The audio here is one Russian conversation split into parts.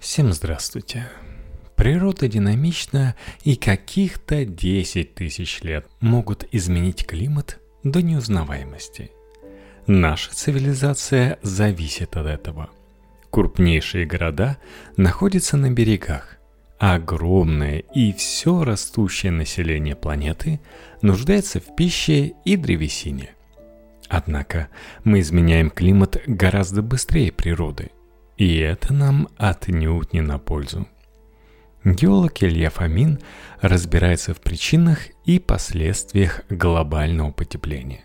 Всем здравствуйте. Природа динамична, и каких-то 10 тысяч лет могут изменить климат до неузнаваемости. Наша цивилизация зависит от этого. Крупнейшие города находятся на берегах, а огромное и все растущее население планеты нуждается в пище и древесине. Однако мы изменяем климат гораздо быстрее природы – и это нам отнюдь не на пользу. Геолог Илья Фомин разбирается в причинах и последствиях глобального потепления.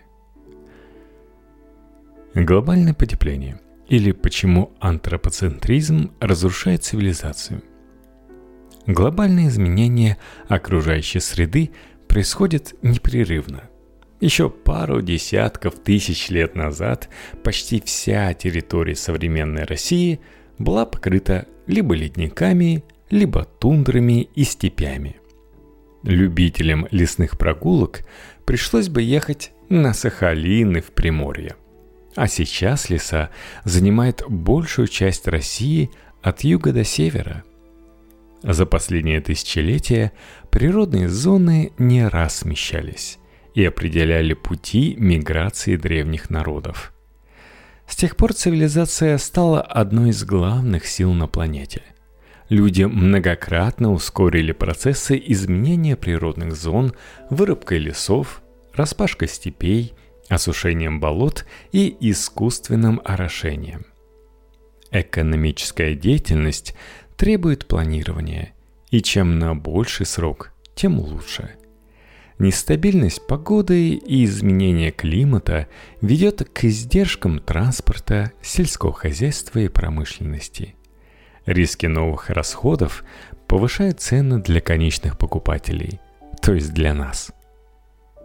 Глобальное потепление или почему антропоцентризм разрушает цивилизацию. Глобальные изменения окружающей среды происходят непрерывно – еще пару десятков тысяч лет назад почти вся территория современной России была покрыта либо ледниками, либо тундрами и степями. Любителям лесных прогулок пришлось бы ехать на Сахалин и в Приморье. А сейчас леса занимают большую часть России от юга до севера. За последние тысячелетия природные зоны не раз смещались и определяли пути миграции древних народов. С тех пор цивилизация стала одной из главных сил на планете. Люди многократно ускорили процессы изменения природных зон вырубкой лесов, распашкой степей, осушением болот и искусственным орошением. Экономическая деятельность требует планирования, и чем на больший срок, тем лучше – Нестабильность погоды и изменение климата ведет к издержкам транспорта, сельского хозяйства и промышленности. Риски новых расходов повышают цены для конечных покупателей, то есть для нас.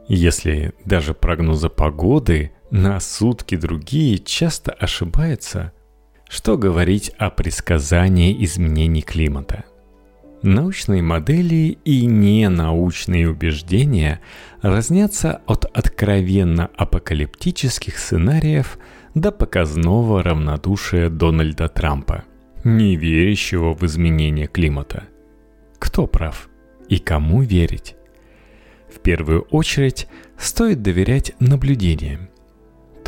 Если даже прогнозы погоды на сутки другие часто ошибаются, что говорить о предсказании изменений климата? Научные модели и ненаучные убеждения разнятся от откровенно апокалиптических сценариев до показного равнодушия Дональда Трампа, не верящего в изменение климата. Кто прав и кому верить? В первую очередь стоит доверять наблюдениям.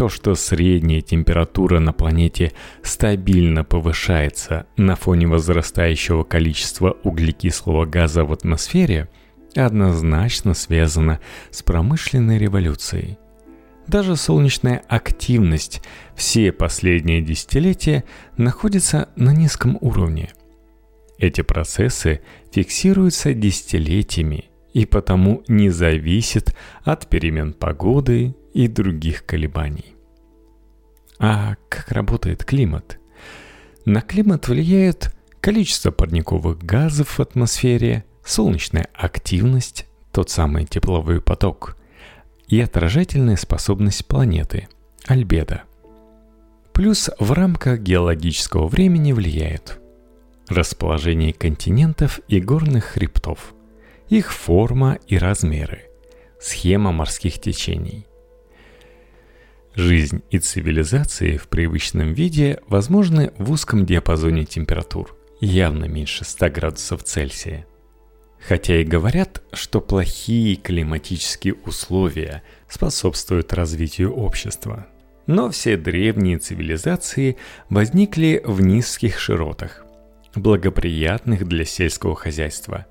То, что средняя температура на планете стабильно повышается на фоне возрастающего количества углекислого газа в атмосфере, однозначно связано с промышленной революцией. Даже солнечная активность все последние десятилетия находится на низком уровне. Эти процессы фиксируются десятилетиями и потому не зависят от перемен погоды и других колебаний. А как работает климат? На климат влияет количество парниковых газов в атмосфере, солнечная активность, тот самый тепловой поток и отражательная способность планеты, альбедо. Плюс в рамках геологического времени влияют расположение континентов и горных хребтов, их форма и размеры, схема морских течений – Жизнь и цивилизации в привычном виде возможны в узком диапазоне температур, явно меньше 100 градусов Цельсия. Хотя и говорят, что плохие климатические условия способствуют развитию общества. Но все древние цивилизации возникли в низких широтах, благоприятных для сельского хозяйства,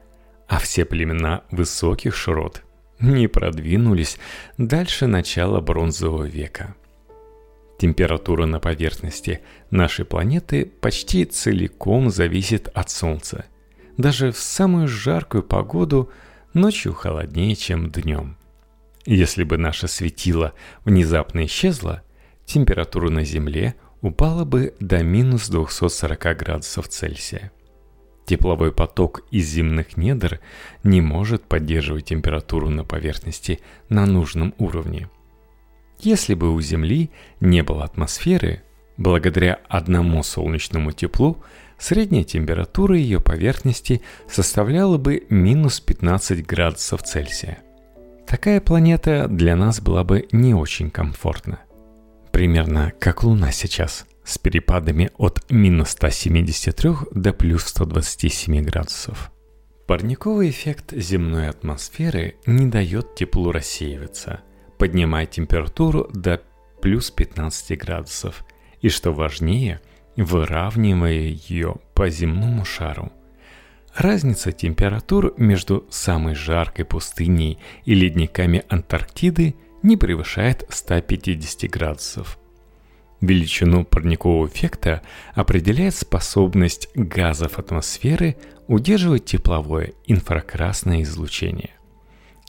а все племена высоких широт – не продвинулись дальше начала бронзового века. Температура на поверхности нашей планеты почти целиком зависит от Солнца. Даже в самую жаркую погоду ночью холоднее, чем днем. Если бы наше светило внезапно исчезло, температура на Земле упала бы до минус 240 градусов Цельсия. Тепловой поток из земных недр не может поддерживать температуру на поверхности на нужном уровне. Если бы у Земли не было атмосферы, благодаря одному солнечному теплу средняя температура ее поверхности составляла бы минус 15 градусов Цельсия. Такая планета для нас была бы не очень комфортна. Примерно как Луна сейчас – с перепадами от минус 173 до плюс 127 градусов. Парниковый эффект земной атмосферы не дает теплу рассеиваться, поднимая температуру до плюс 15 градусов и, что важнее, выравнивая ее по земному шару. Разница температур между самой жаркой пустыней и ледниками Антарктиды не превышает 150 градусов. Величину парникового эффекта определяет способность газов атмосферы удерживать тепловое инфракрасное излучение.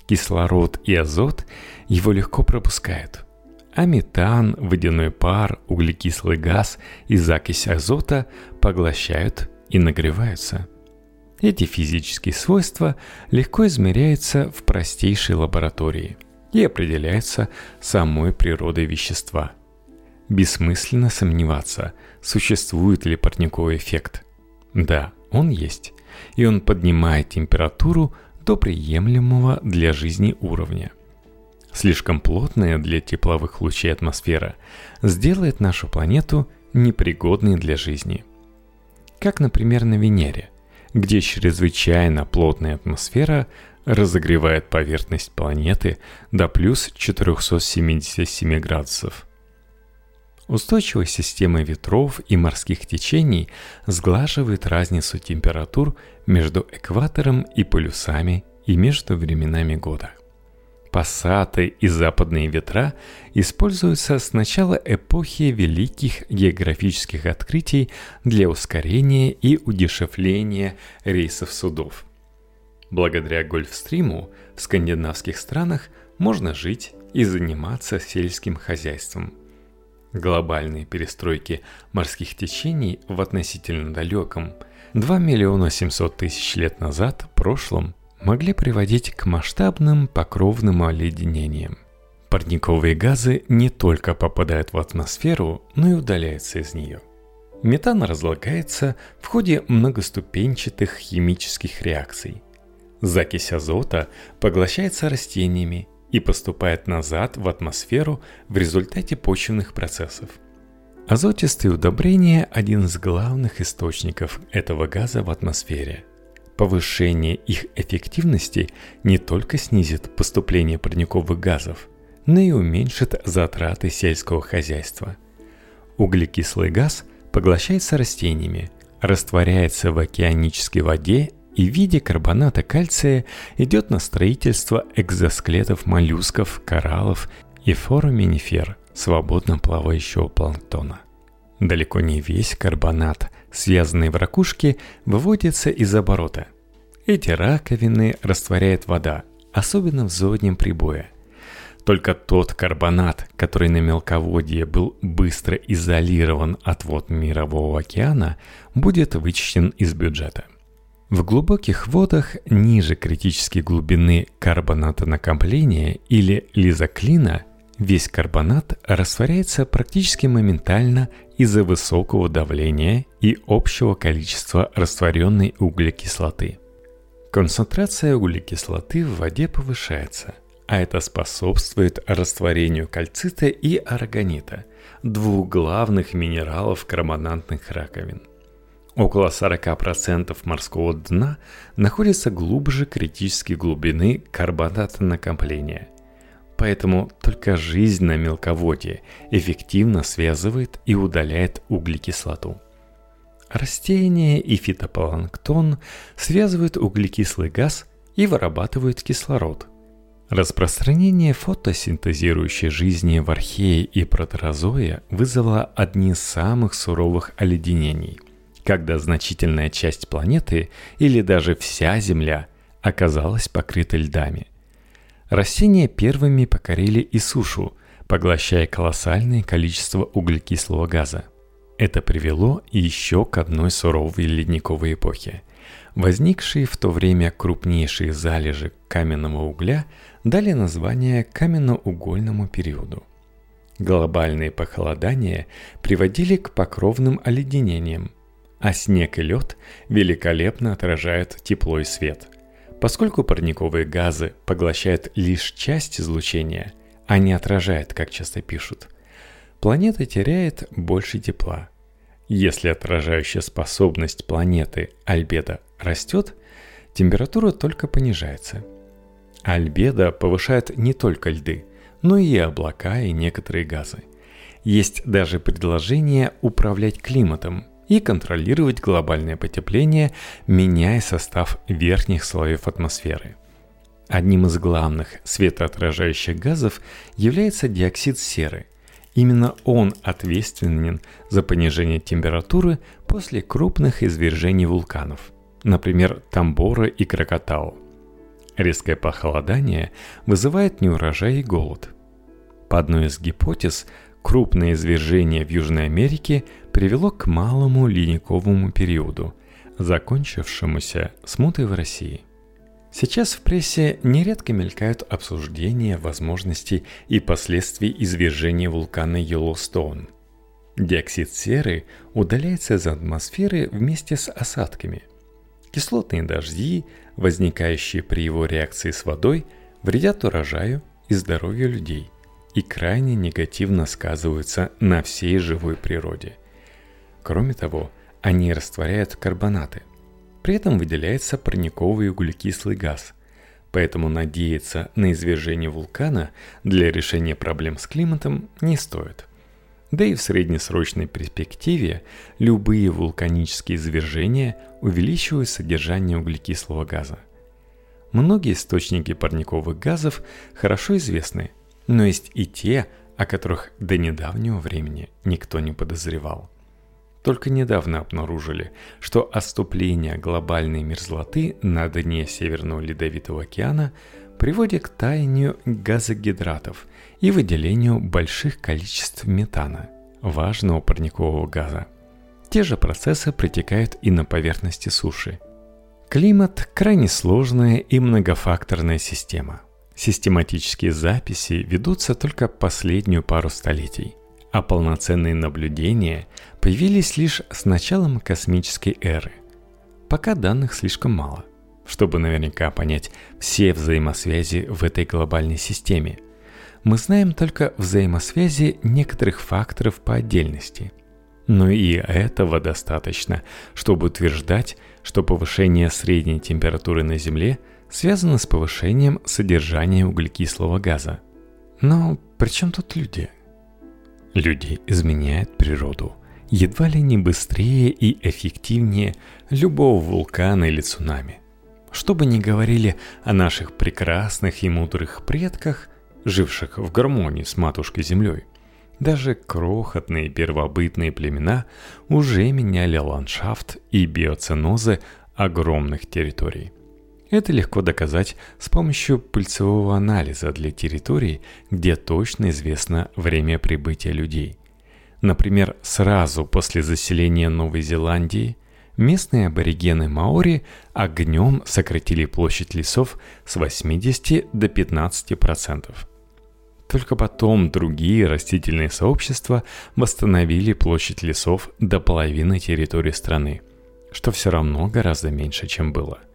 Кислород и азот его легко пропускают, а метан, водяной пар, углекислый газ и закись азота поглощают и нагреваются. Эти физические свойства легко измеряются в простейшей лаборатории и определяются самой природой вещества – Бессмысленно сомневаться, существует ли парниковый эффект. Да, он есть, и он поднимает температуру до приемлемого для жизни уровня. Слишком плотная для тепловых лучей атмосфера сделает нашу планету непригодной для жизни. Как, например, на Венере, где чрезвычайно плотная атмосфера разогревает поверхность планеты до плюс 477 градусов – Устойчивая система ветров и морских течений сглаживает разницу температур между экватором и полюсами и между временами года. Пассаты и западные ветра используются с начала эпохи великих географических открытий для ускорения и удешевления рейсов судов. Благодаря Гольфстриму в скандинавских странах можно жить и заниматься сельским хозяйством – глобальной перестройки морских течений в относительно далеком 2 миллиона 700 тысяч лет назад прошлом могли приводить к масштабным покровным оледенениям. Парниковые газы не только попадают в атмосферу, но и удаляются из нее. Метан разлагается в ходе многоступенчатых химических реакций. Закись азота поглощается растениями и поступает назад в атмосферу в результате почвенных процессов. Азотистые удобрения – один из главных источников этого газа в атмосфере. Повышение их эффективности не только снизит поступление парниковых газов, но и уменьшит затраты сельского хозяйства. Углекислый газ поглощается растениями, растворяется в океанической воде и в виде карбоната кальция идет на строительство экзоскелетов моллюсков, кораллов и фораминифер, свободно плавающего планктона. Далеко не весь карбонат, связанный в ракушке, выводится из оборота. Эти раковины растворяет вода, особенно в зоднем прибое. Только тот карбонат, который на мелководье был быстро изолирован от вод Мирового океана, будет вычищен из бюджета. В глубоких водах ниже критической глубины карбоната накопления или лизоклина весь карбонат растворяется практически моментально из-за высокого давления и общего количества растворенной углекислоты. Концентрация углекислоты в воде повышается, а это способствует растворению кальцита и органита, двух главных минералов карбонатных раковин – Около 40% морского дна находится глубже критической глубины карбоната накопления. Поэтому только жизнь на мелководье эффективно связывает и удаляет углекислоту. Растения и фитопланктон связывают углекислый газ и вырабатывают кислород. Распространение фотосинтезирующей жизни в архее и протерозое вызвало одни из самых суровых оледенений – когда значительная часть планеты или даже вся Земля оказалась покрыта льдами. Растения первыми покорили и сушу, поглощая колоссальное количество углекислого газа. Это привело еще к одной суровой ледниковой эпохе. Возникшие в то время крупнейшие залежи каменного угля дали название каменноугольному периоду. Глобальные похолодания приводили к покровным оледенениям – а снег и лед великолепно отражают тепло и свет. Поскольку парниковые газы поглощают лишь часть излучения, а не отражают, как часто пишут, планета теряет больше тепла. Если отражающая способность планеты альбедо растет, температура только понижается. Альбедо повышает не только льды, но и облака и некоторые газы. Есть даже предложение управлять климатом и контролировать глобальное потепление, меняя состав верхних слоев атмосферы. Одним из главных светоотражающих газов является диоксид серы. Именно он ответственен за понижение температуры после крупных извержений вулканов, например, Тамбора и Кракатау. Резкое похолодание вызывает неурожай и голод. По одной из гипотез, крупное извержение в Южной Америке привело к малому ледниковому периоду, закончившемуся смутой в России. Сейчас в прессе нередко мелькают обсуждения возможностей и последствий извержения вулкана Йеллоустоун. Диоксид серы удаляется из атмосферы вместе с осадками. Кислотные дожди, возникающие при его реакции с водой, вредят урожаю и здоровью людей и крайне негативно сказываются на всей живой природе. Кроме того, они растворяют карбонаты. При этом выделяется парниковый углекислый газ. Поэтому надеяться на извержение вулкана для решения проблем с климатом не стоит. Да и в среднесрочной перспективе любые вулканические извержения увеличивают содержание углекислого газа. Многие источники парниковых газов хорошо известны, но есть и те, о которых до недавнего времени никто не подозревал. Только недавно обнаружили, что оступление глобальной мерзлоты на дне Северного Ледовитого океана приводит к таянию газогидратов и выделению больших количеств метана, важного парникового газа. Те же процессы протекают и на поверхности суши. Климат – крайне сложная и многофакторная система. Систематические записи ведутся только последнюю пару столетий – а полноценные наблюдения появились лишь с началом космической эры. Пока данных слишком мало, чтобы наверняка понять все взаимосвязи в этой глобальной системе. Мы знаем только взаимосвязи некоторых факторов по отдельности. Но и этого достаточно, чтобы утверждать, что повышение средней температуры на Земле связано с повышением содержания углекислого газа. Но при чем тут люди – Люди изменяют природу едва ли не быстрее и эффективнее любого вулкана или цунами. Что бы ни говорили о наших прекрасных и мудрых предках, живших в гармонии с матушкой Землей, даже крохотные первобытные племена уже меняли ландшафт и биоценозы огромных территорий – это легко доказать с помощью пыльцевого анализа для территорий, где точно известно время прибытия людей. Например, сразу после заселения Новой Зеландии местные аборигены Маори огнем сократили площадь лесов с 80 до 15%. Только потом другие растительные сообщества восстановили площадь лесов до половины территории страны, что все равно гораздо меньше, чем было –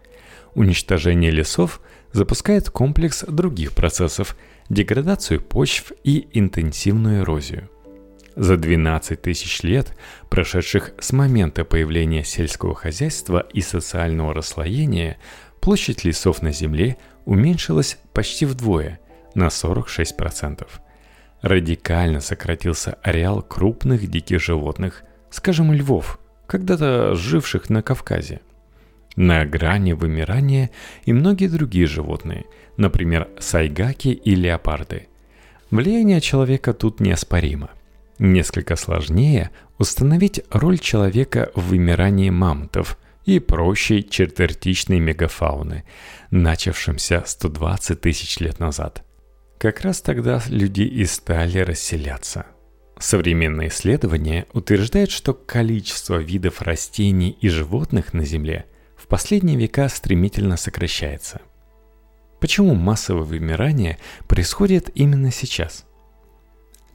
Уничтожение лесов запускает комплекс других процессов – деградацию почв и интенсивную эрозию. За 12 тысяч лет, прошедших с момента появления сельского хозяйства и социального расслоения, площадь лесов на Земле уменьшилась почти вдвое – на 46%. Радикально сократился ареал крупных диких животных, скажем, львов, когда-то живших на Кавказе на грани вымирания и многие другие животные, например, сайгаки и леопарды. Влияние человека тут неоспоримо. Несколько сложнее установить роль человека в вымирании мамонтов и прочей четвертичной мегафауны, начавшимся 120 тысяч лет назад. Как раз тогда люди и стали расселяться. Современные исследования утверждают, что количество видов растений и животных на Земле – в последние века стремительно сокращается. Почему массовое вымирание происходит именно сейчас?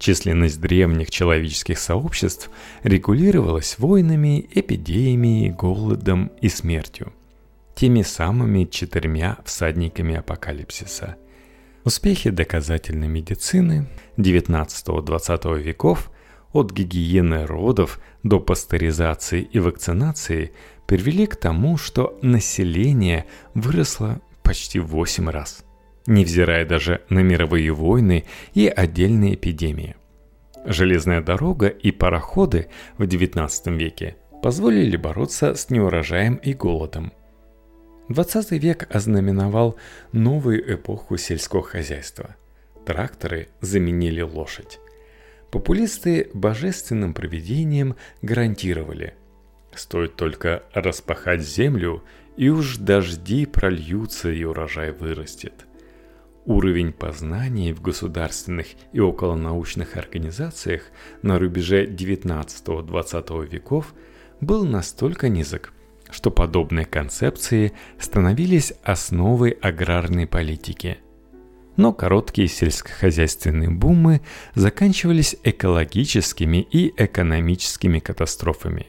Численность древних человеческих сообществ регулировалась войнами, эпидемией, голодом и смертью. Теми самыми четырьмя всадниками апокалипсиса. Успехи доказательной медицины 19-20 веков от гигиены родов до пастеризации и вакцинации привели к тому, что население выросло почти в 8 раз, невзирая даже на мировые войны и отдельные эпидемии. Железная дорога и пароходы в XIX веке позволили бороться с неурожаем и голодом. 20 век ознаменовал новую эпоху сельского хозяйства. Тракторы заменили лошадь. Популисты божественным проведением гарантировали Стоит только распахать землю, и уж дожди прольются и урожай вырастет. Уровень познаний в государственных и околонаучных организациях на рубеже 19-20 веков был настолько низок, что подобные концепции становились основой аграрной политики. Но короткие сельскохозяйственные бумы заканчивались экологическими и экономическими катастрофами.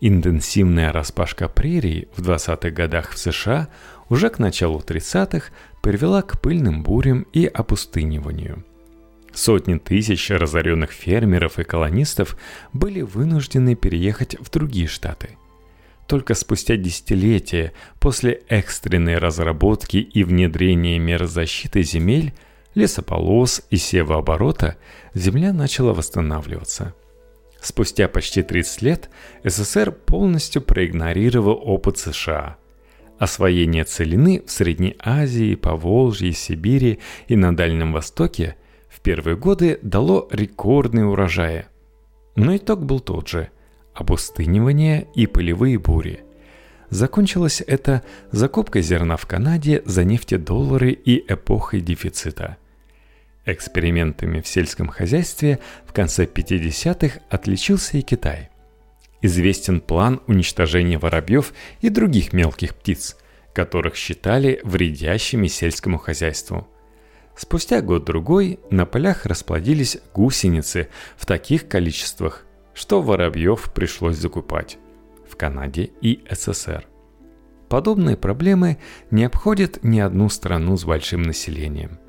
Интенсивная распашка прерий в 20-х годах в США уже к началу 30-х привела к пыльным бурям и опустыниванию. Сотни тысяч разоренных фермеров и колонистов были вынуждены переехать в другие штаты. Только спустя десятилетия после экстренной разработки и внедрения мер защиты земель, лесополос и севооборота земля начала восстанавливаться – Спустя почти 30 лет СССР полностью проигнорировал опыт США. Освоение целины в Средней Азии, Поволжье, Сибири и на Дальнем Востоке в первые годы дало рекордные урожаи. Но итог был тот же – опустынивание и полевые бури. Закончилось это закупкой зерна в Канаде за нефтедоллары и эпохой дефицита – Экспериментами в сельском хозяйстве в конце 50-х отличился и Китай. Известен план уничтожения воробьев и других мелких птиц, которых считали вредящими сельскому хозяйству. Спустя год-другой на полях расплодились гусеницы в таких количествах, что воробьев пришлось закупать в Канаде и СССР. Подобные проблемы не обходят ни одну страну с большим населением –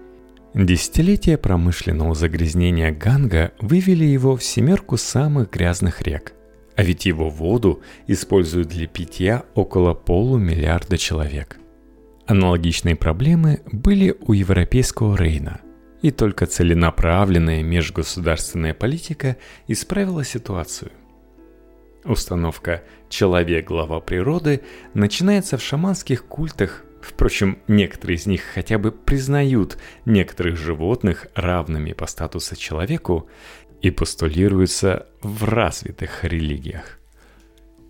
Десятилетия промышленного загрязнения Ганга вывели его в семерку самых грязных рек. А ведь его воду используют для питья около полумиллиарда человек. Аналогичные проблемы были у европейского Рейна. И только целенаправленная межгосударственная политика исправила ситуацию. Установка «человек – глава природы» начинается в шаманских культах Впрочем, некоторые из них хотя бы признают некоторых животных равными по статусу человеку и постулируются в развитых религиях.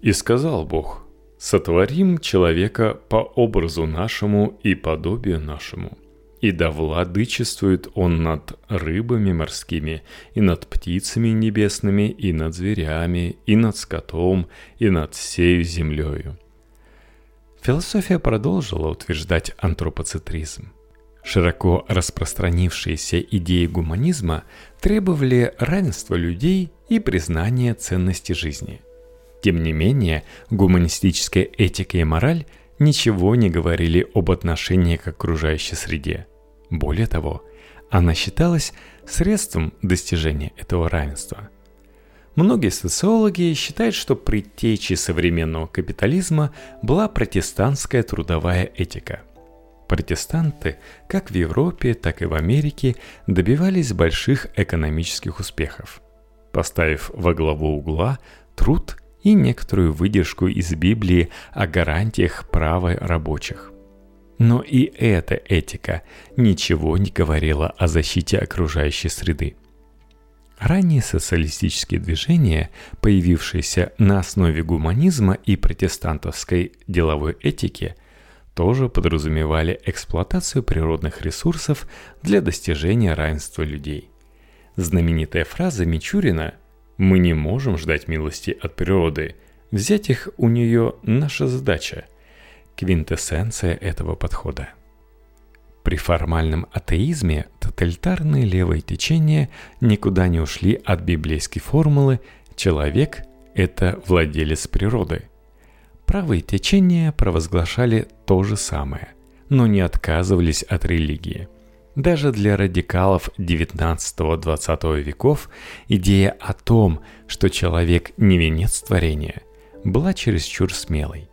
«И сказал Бог, сотворим человека по образу нашему и подобию нашему, и да владычествует он над рыбами морскими, и над птицами небесными, и над зверями, и над скотом, и над всею землею» Философия продолжила утверждать антропоцентризм. Широко распространившиеся идеи гуманизма требовали равенства людей и признания ценности жизни. Тем не менее, гуманистическая этика и мораль ничего не говорили об отношении к окружающей среде. Более того, она считалась средством достижения этого равенства – Многие социологи считают, что предтечей современного капитализма была протестантская трудовая этика. Протестанты, как в Европе, так и в Америке, добивались больших экономических успехов, поставив во главу угла труд и некоторую выдержку из Библии о гарантиях права рабочих. Но и эта этика ничего не говорила о защите окружающей среды – Ранние социалистические движения, появившиеся на основе гуманизма и протестантовской деловой этики, тоже подразумевали эксплуатацию природных ресурсов для достижения равенства людей. Знаменитая фраза Мичурина «Мы не можем ждать милости от природы, взять их у нее наша задача» – квинтэссенция этого подхода. При формальном атеизме тоталитарные левые течения никуда не ушли от библейской формулы «человек – это владелец природы». Правые течения провозглашали то же самое, но не отказывались от религии. Даже для радикалов 19-20 веков идея о том, что человек не венец творения, была чересчур смелой.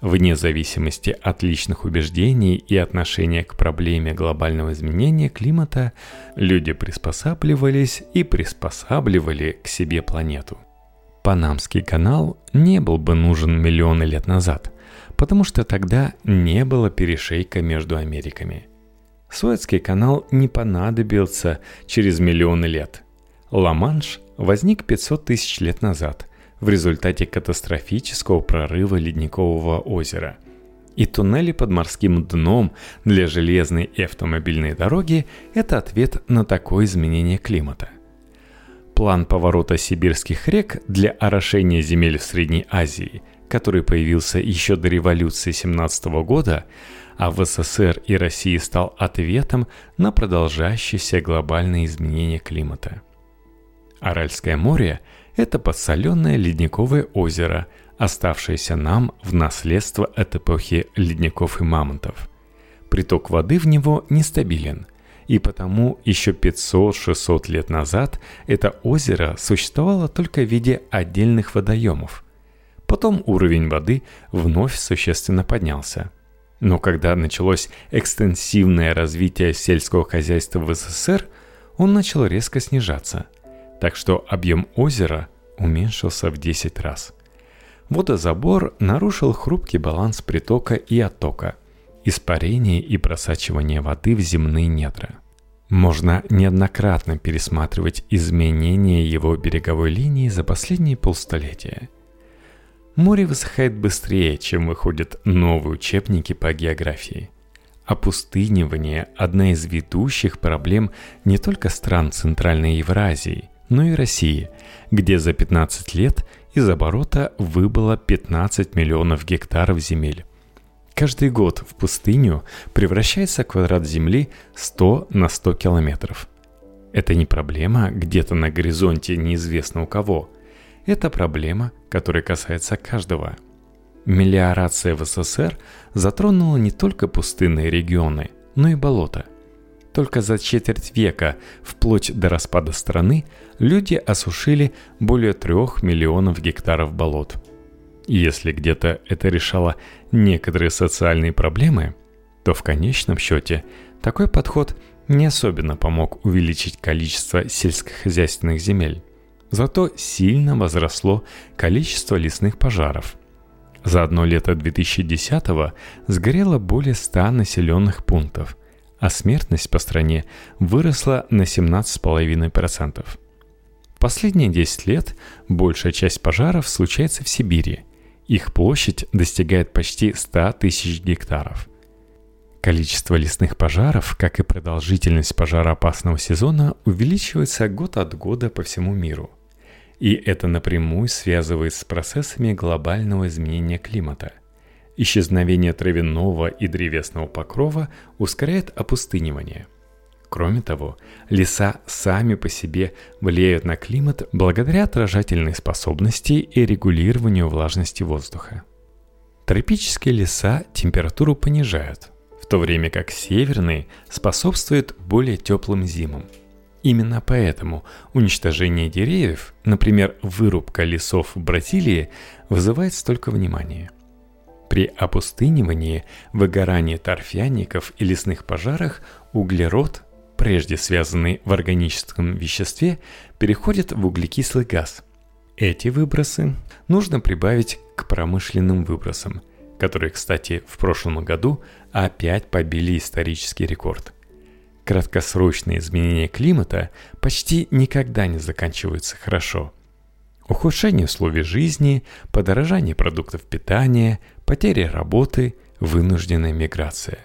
Вне зависимости от личных убеждений и отношения к проблеме глобального изменения климата, люди приспосабливались и приспосабливали к себе планету. Панамский канал не был бы нужен миллионы лет назад, потому что тогда не было перешейка между Америками. Суэцкий канал не понадобился через миллионы лет. Ла-Манш возник 500 тысяч лет назад, в результате катастрофического прорыва ледникового озера. И туннели под морским дном для железной и автомобильной дороги – это ответ на такое изменение климата. План поворота сибирских рек для орошения земель в Средней Азии, который появился еще до революции 17 года, а в СССР и России стал ответом на продолжающееся глобальное изменение климата. Аральское море – это подсоленное ледниковое озеро, оставшееся нам в наследство от эпохи ледников и мамонтов. Приток воды в него нестабилен, и потому еще 500-600 лет назад это озеро существовало только в виде отдельных водоемов. Потом уровень воды вновь существенно поднялся. Но когда началось экстенсивное развитие сельского хозяйства в СССР, он начал резко снижаться – так что объем озера уменьшился в 10 раз. Водозабор нарушил хрупкий баланс притока и оттока, испарение и просачивание воды в земные недра. Можно неоднократно пересматривать изменения его береговой линии за последние полстолетия. Море высыхает быстрее, чем выходят новые учебники по географии. Опустынивание – одна из ведущих проблем не только стран Центральной Евразии – но и России, где за 15 лет из оборота выбыло 15 миллионов гектаров земель. Каждый год в пустыню превращается квадрат земли 100 на 100 километров. Это не проблема где-то на горизонте неизвестно у кого. Это проблема, которая касается каждого. Мелиорация в СССР затронула не только пустынные регионы, но и болота – только за четверть века, вплоть до распада страны, люди осушили более трех миллионов гектаров болот. Если где-то это решало некоторые социальные проблемы, то в конечном счете такой подход не особенно помог увеличить количество сельскохозяйственных земель. Зато сильно возросло количество лесных пожаров. За одно лето 2010-го сгорело более 100 населенных пунктов – а смертность по стране выросла на 17,5%. В последние 10 лет большая часть пожаров случается в Сибири. Их площадь достигает почти 100 тысяч гектаров. Количество лесных пожаров, как и продолжительность пожароопасного сезона, увеличивается год от года по всему миру. И это напрямую связывается с процессами глобального изменения климата – Исчезновение травяного и древесного покрова ускоряет опустынивание. Кроме того, леса сами по себе влияют на климат благодаря отражательной способности и регулированию влажности воздуха. Тропические леса температуру понижают, в то время как северные способствуют более теплым зимам. Именно поэтому уничтожение деревьев, например, вырубка лесов в Бразилии, вызывает столько внимания – при опустынивании, выгорании торфяников и лесных пожарах углерод, прежде связанный в органическом веществе, переходит в углекислый газ. Эти выбросы нужно прибавить к промышленным выбросам, которые, кстати, в прошлом году опять побили исторический рекорд. Краткосрочные изменения климата почти никогда не заканчиваются хорошо – ухудшение условий жизни, подорожание продуктов питания, потеря работы, вынужденная миграция.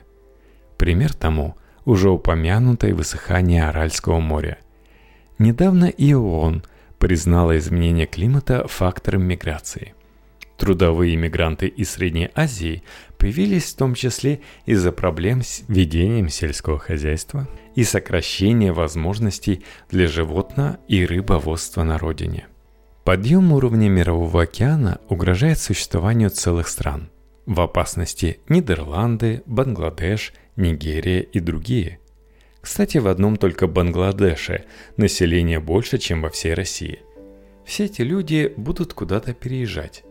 Пример тому – уже упомянутое высыхание Аральского моря. Недавно и ООН признала изменение климата фактором миграции. Трудовые мигранты из Средней Азии появились в том числе из-за проблем с ведением сельского хозяйства и сокращения возможностей для животно- и рыбоводства на родине. Подъем уровня Мирового океана угрожает существованию целых стран. В опасности Нидерланды, Бангладеш, Нигерия и другие. Кстати, в одном только Бангладеше население больше, чем во всей России. Все эти люди будут куда-то переезжать.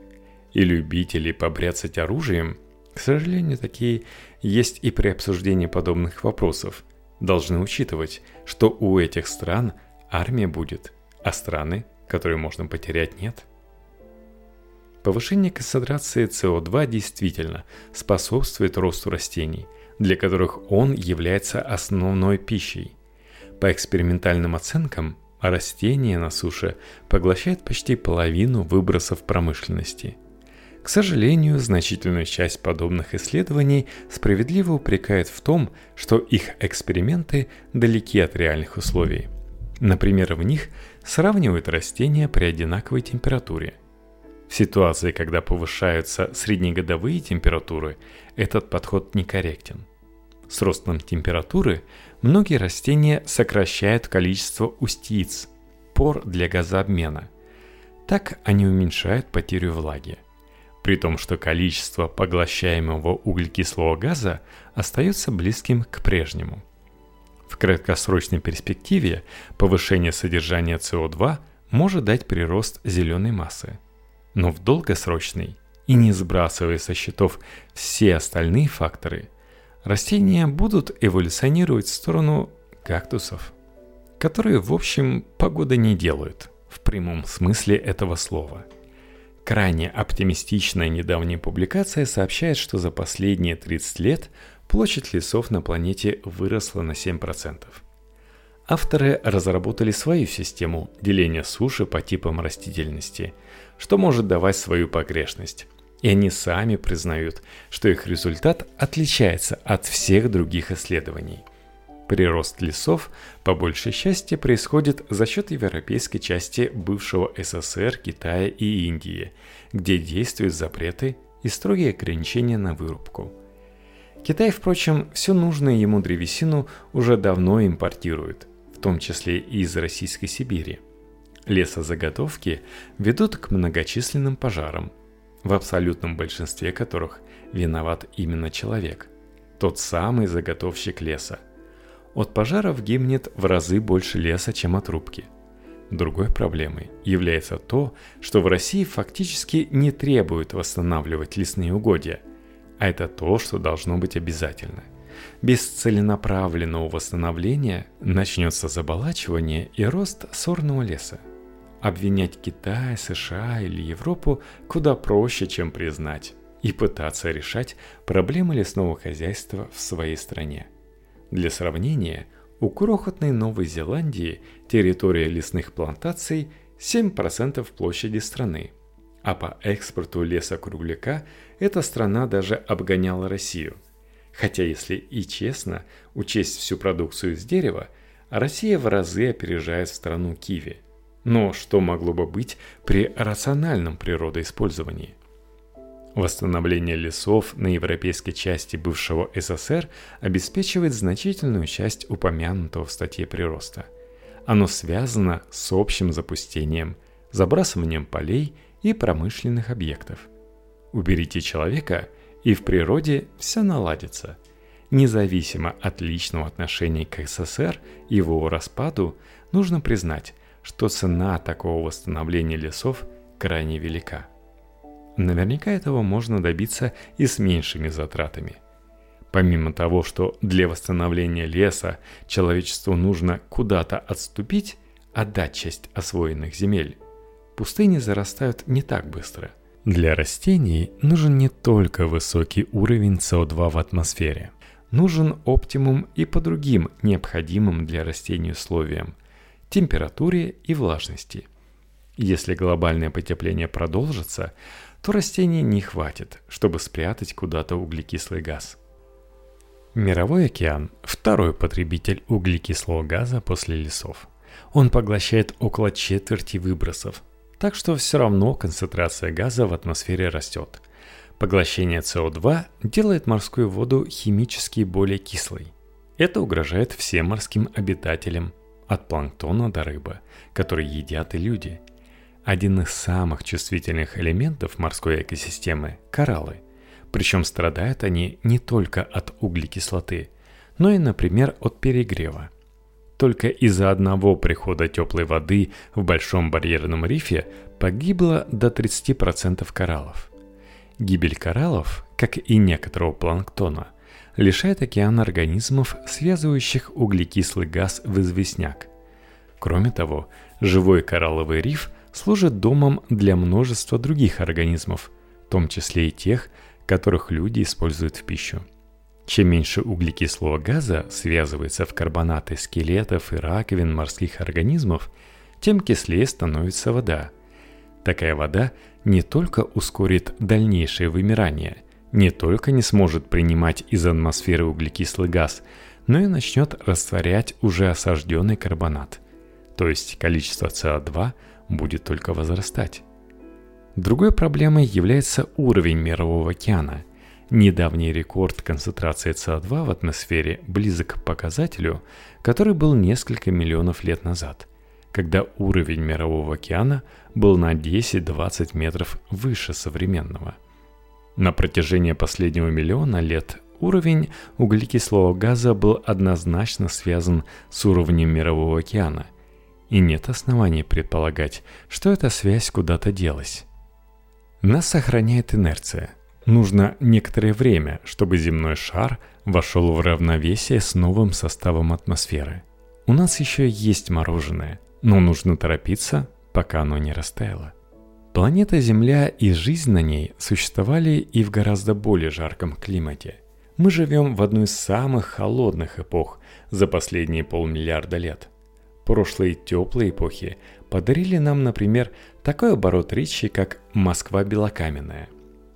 И любители побряцать оружием, к сожалению, такие есть и при обсуждении подобных вопросов, должны учитывать, что у этих стран армия будет, а страны, которые можно потерять, нет – Повышение концентрации СО2 действительно способствует росту растений, для которых он является основной пищей. По экспериментальным оценкам, растения на суше поглощают почти половину выбросов промышленности. К сожалению, значительную часть подобных исследований справедливо упрекает в том, что их эксперименты далеки от реальных условий. Например, в них сравнивают растения при одинаковой температуре – в ситуации, когда повышаются среднегодовые температуры, этот подход некорректен. С ростом температуры многие растения сокращают количество устиц, пор для газообмена. Так они уменьшают потерю влаги. При том, что количество поглощаемого углекислого газа остается близким к прежнему. В краткосрочной перспективе повышение содержания СО2 может дать прирост зеленой массы – но в долгосрочной и не сбрасывая со счетов все остальные факторы, растения будут эволюционировать в сторону кактусов, которые, в общем, погода не делают в прямом смысле этого слова. Крайне оптимистичная недавняя публикация сообщает, что за последние 30 лет площадь лесов на планете выросла на 7%. Авторы разработали свою систему деления суши по типам растительности, что может давать свою погрешность. И они сами признают, что их результат отличается от всех других исследований. Прирост лесов, по большей части, происходит за счет европейской части бывшего СССР, Китая и Индии, где действуют запреты и строгие ограничения на вырубку. Китай, впрочем, все нужное ему древесину уже давно импортирует – том числе и из Российской Сибири. Лесозаготовки ведут к многочисленным пожарам, в абсолютном большинстве которых виноват именно человек, тот самый заготовщик леса. От пожаров гибнет в разы больше леса, чем от рубки. Другой проблемой является то, что в России фактически не требуют восстанавливать лесные угодья, а это то, что должно быть обязательно. Без целенаправленного восстановления начнется заболачивание и рост сорного леса. Обвинять Китай, США или Европу куда проще, чем признать и пытаться решать проблемы лесного хозяйства в своей стране. Для сравнения, у крохотной Новой Зеландии территория лесных плантаций 7% площади страны, а по экспорту леса-кругляка эта страна даже обгоняла Россию – Хотя, если и честно, учесть всю продукцию из дерева, Россия в разы опережает страну киви. Но что могло бы быть при рациональном природоиспользовании? Восстановление лесов на европейской части бывшего СССР обеспечивает значительную часть упомянутого в статье прироста. Оно связано с общим запустением, забрасыванием полей и промышленных объектов. Уберите человека – и в природе все наладится. Независимо от личного отношения к СССР и его распаду, нужно признать, что цена такого восстановления лесов крайне велика. Наверняка этого можно добиться и с меньшими затратами. Помимо того, что для восстановления леса человечеству нужно куда-то отступить, отдать часть освоенных земель, пустыни зарастают не так быстро – для растений нужен не только высокий уровень СО2 в атмосфере. Нужен оптимум и по другим необходимым для растений условиям – температуре и влажности. Если глобальное потепление продолжится, то растений не хватит, чтобы спрятать куда-то углекислый газ. Мировой океан – второй потребитель углекислого газа после лесов. Он поглощает около четверти выбросов, так что все равно концентрация газа в атмосфере растет. Поглощение СО2 делает морскую воду химически более кислой. Это угрожает всем морским обитателям, от планктона до рыбы, которые едят и люди. Один из самых чувствительных элементов морской экосистемы – кораллы. Причем страдают они не только от углекислоты, но и, например, от перегрева. Только из-за одного прихода теплой воды в Большом барьерном рифе погибло до 30% кораллов. Гибель кораллов, как и некоторого планктона, лишает океан организмов, связывающих углекислый газ в известняк. Кроме того, живой коралловый риф служит домом для множества других организмов, в том числе и тех, которых люди используют в пищу. Чем меньше углекислого газа связывается в карбонаты скелетов и раковин морских организмов, тем кислее становится вода. Такая вода не только ускорит дальнейшее вымирание, не только не сможет принимать из атмосферы углекислый газ, но и начнет растворять уже осажденный карбонат. То есть количество СО2 будет только возрастать. Другой проблемой является уровень Мирового океана – Недавний рекорд концентрации СО2 в атмосфере близок к показателю, который был несколько миллионов лет назад, когда уровень Мирового океана был на 10-20 метров выше современного. На протяжении последнего миллиона лет уровень углекислого газа был однозначно связан с уровнем Мирового океана, и нет оснований предполагать, что эта связь куда-то делась. Нас сохраняет инерция – Нужно некоторое время, чтобы земной шар вошел в равновесие с новым составом атмосферы. У нас еще есть мороженое, но нужно торопиться, пока оно не растаяло. Планета Земля и жизнь на ней существовали и в гораздо более жарком климате. Мы живем в одну из самых холодных эпох за последние полмиллиарда лет. Прошлые теплые эпохи подарили нам, например, такой оборот речи, как «Москва белокаменная»,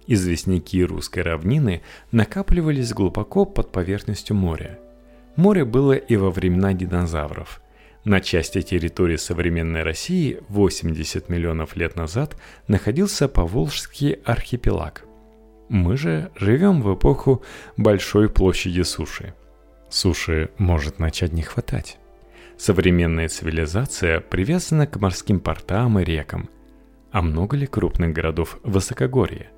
Известняки русской равнины накапливались глубоко под поверхностью моря. Море было и во времена динозавров. На части территории современной России 80 миллионов лет назад находился Поволжский архипелаг. Мы же живем в эпоху большой площади суши. Суши может начать не хватать. Современная цивилизация привязана к морским портам и рекам. А много ли крупных городов в высокогорье?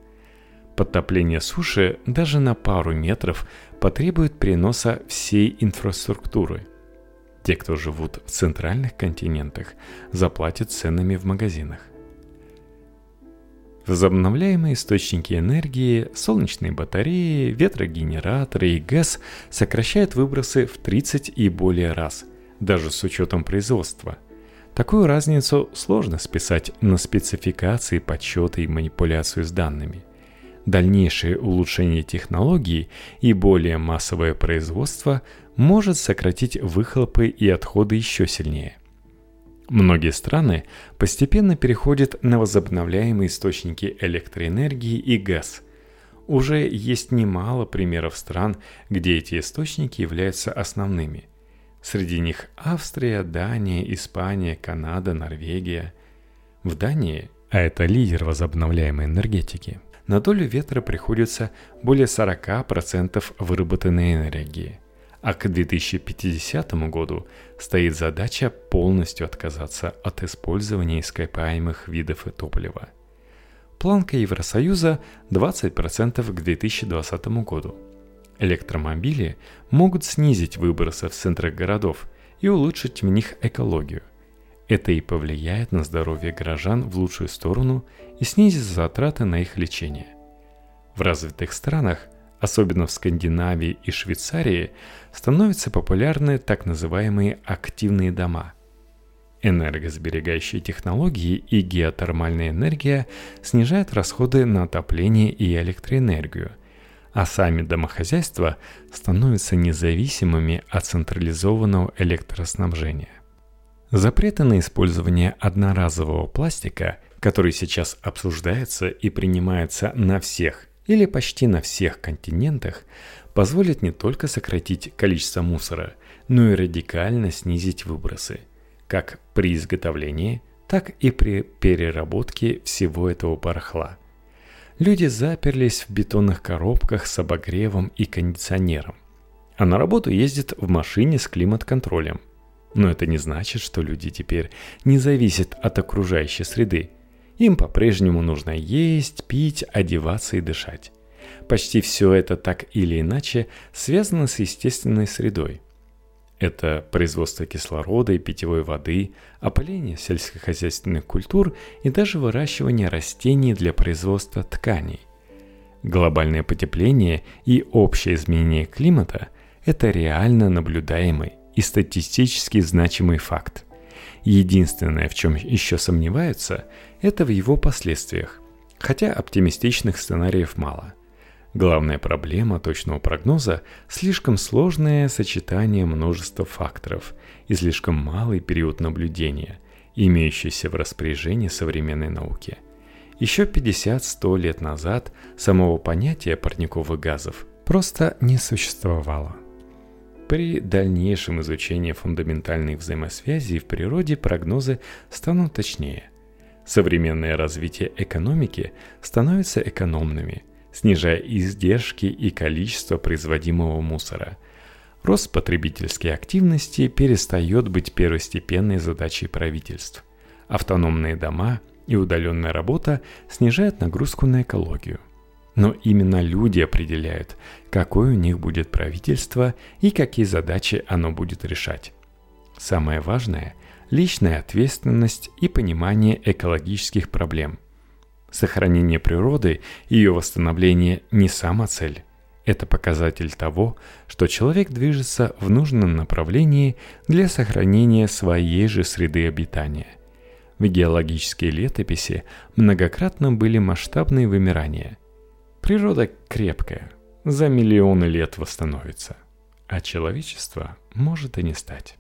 Подтопление суши даже на пару метров потребует переноса всей инфраструктуры. Те, кто живут в центральных континентах, заплатят ценами в магазинах. Возобновляемые источники энергии, солнечные батареи, ветрогенераторы и ГЭС сокращают выбросы в 30 и более раз, даже с учетом производства. Такую разницу сложно списать на спецификации, подсчеты и манипуляцию с данными. Дальнейшее улучшение технологий и более массовое производство может сократить выхлопы и отходы еще сильнее. Многие страны постепенно переходят на возобновляемые источники электроэнергии и газ. Уже есть немало примеров стран, где эти источники являются основными. Среди них Австрия, Дания, Испания, Канада, Норвегия. В Дании, а это лидер возобновляемой энергетики – на долю ветра приходится более 40% выработанной энергии. А к 2050 году стоит задача полностью отказаться от использования ископаемых видов топлива. Планка Евросоюза 20% к 2020 году. Электромобили могут снизить выбросы в центрах городов и улучшить в них экологию – это и повлияет на здоровье горожан в лучшую сторону и снизит затраты на их лечение. В развитых странах, особенно в Скандинавии и Швейцарии, становятся популярны так называемые активные дома. Энергосберегающие технологии и геотермальная энергия снижают расходы на отопление и электроэнергию, а сами домохозяйства становятся независимыми от централизованного электроснабжения. Запреты на использование одноразового пластика, который сейчас обсуждается и принимается на всех или почти на всех континентах, позволят не только сократить количество мусора, но и радикально снизить выбросы, как при изготовлении, так и при переработке всего этого барахла. Люди заперлись в бетонных коробках с обогревом и кондиционером, а на работу ездят в машине с климат-контролем. Но это не значит, что люди теперь не зависят от окружающей среды. Им по-прежнему нужно есть, пить, одеваться и дышать. Почти все это так или иначе связано с естественной средой. Это производство кислорода и питьевой воды, опыление сельскохозяйственных культур и даже выращивание растений для производства тканей. Глобальное потепление и общее изменение климата – это реально наблюдаемый и статистически значимый факт. Единственное, в чем еще сомневаются, это в его последствиях, хотя оптимистичных сценариев мало. Главная проблема точного прогноза – слишком сложное сочетание множества факторов и слишком малый период наблюдения, имеющийся в распоряжении современной науки. Еще 50-100 лет назад самого понятия парниковых газов просто не существовало. При дальнейшем изучении фундаментальных взаимосвязей в природе прогнозы станут точнее. Современное развитие экономики становится экономными, снижая издержки и количество производимого мусора. Рост потребительской активности перестает быть первостепенной задачей правительств. Автономные дома и удаленная работа снижают нагрузку на экологию. Но именно люди определяют, какое у них будет правительство и какие задачи оно будет решать. Самое важное – личная ответственность и понимание экологических проблем. Сохранение природы и ее восстановление не сама цель. Это показатель того, что человек движется в нужном направлении для сохранения своей же среды обитания. В геологические летописи многократно были масштабные вымирания – Природа крепкая, за миллионы лет восстановится, а человечество может и не стать.